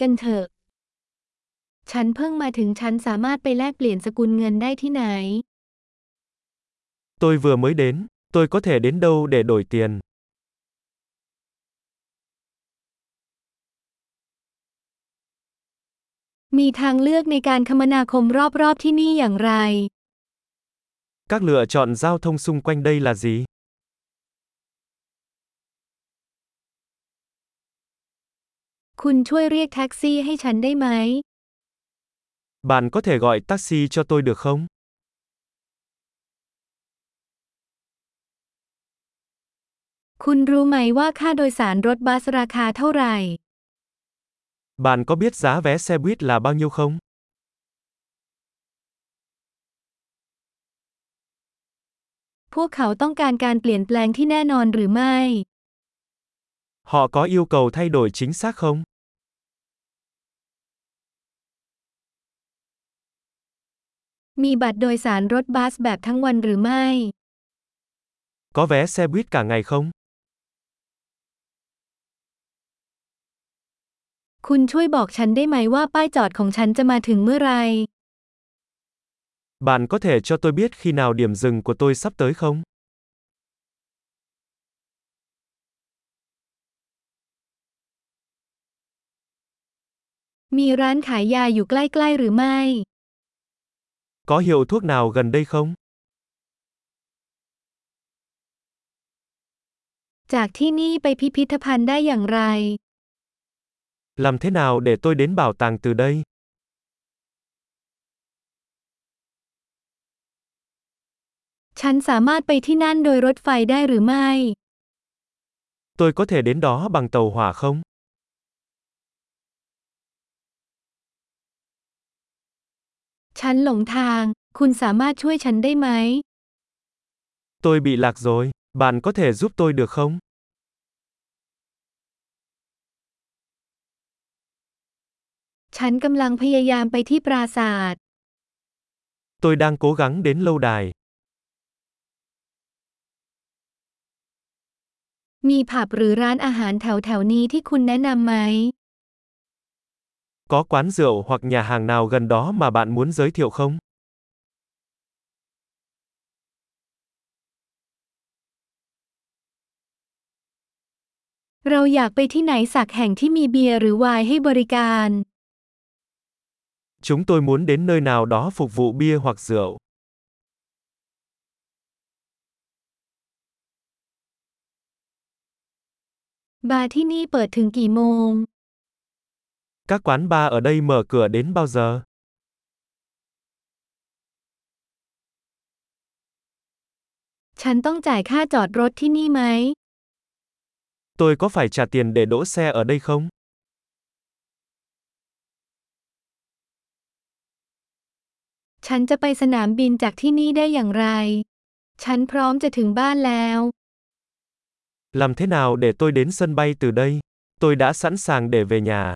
กันเถอะ ฉันเพิ่งมาถึงฉันสามารถไปแลกเปลี่ยนสกุลเงินได้ที่ไหน Tôi vừa mới đến, tôi có thể đến đâu để đổi tiền? มีทางเลือกในการคมนาคมรอบๆที่นี่อย่างไร Các lựa chọn giao thông xung quanh đây là gì? คุณช่วยเรียกแท็กซี่ให้ฉันได้ไหม Bạn có thể gọi taxi cho tôi được không? คุณรู้ไหมว่าค่าโดยสารรถบัสราคาเท่าไหร่ Bạn có biết giá vé xe buýt là bao nhiêu không? พวกเขาต้องการการเปลี่ยนแปลงที่แน่นอนหรือไม่ Họ có yêu cầu thay đổi chính xác không? มีบัตรโดยสารรถบัสแบบทั้งวันหรือไม่ Có vé xe buýt cả ngày không? คุณช่วยบอกฉันได้ไหมว่าป้ายจอดของฉันจะมาถึงเมื่อไร Bạn có thể cho tôi biết khi nào điểm dừng của tôi sắp tới không? มีร้านขายยาอยู่ใกล้ๆหรือไม่ Có hiệu thuốc nào gần đây không? จากที่นี่ไปพิพิธภัณฑ์ได้อย่างไร Làm thế nào để tôi đến bảo tàng từ đây? ฉันสามารถไปที่นั่นโดยรถไฟได้หรือไม่ Tôi có thể đến đó bằng tàu hỏa không? ฉันหลงทาง คุณสามารถช่วยฉันได้ไหม Tôi bị lạc rồi, bạn có thể giúp tôi được không? ฉันกำลังพยายามไปที่ปราสาท Tôi đang cố gắng đến lâu đài. มีผับหรือร้านอาหารแถวแถวๆนี้ที่คุณแนะนำไหม Có quán rượu hoặc nhà hàng nào gần đó mà bạn muốn giới thiệu không? เราอยากไปที่ไหนสักแห่งที่มีเบียร์หรือไวน์ให้บริการ Chúng tôi muốn đến nơi nào đó phục vụ bia hoặc rượu. บาร์ที่นี่เปิดถึงกี่โมง Các quán bar ở đây mở cửa đến bao giờ? ฉันต้องจ่ายค่าจอดรถที่นี่ไหม Tôi có phải trả tiền để đỗ xe ở đây không? ฉันจะไปสนามบินจากที่นี่ได้อย่างไร ฉันพร้อมจะถึงบ้านแล้ว Làm thế nào để tôi đến sân bay từ đây? Tôi đã sẵn sàng để về nhà.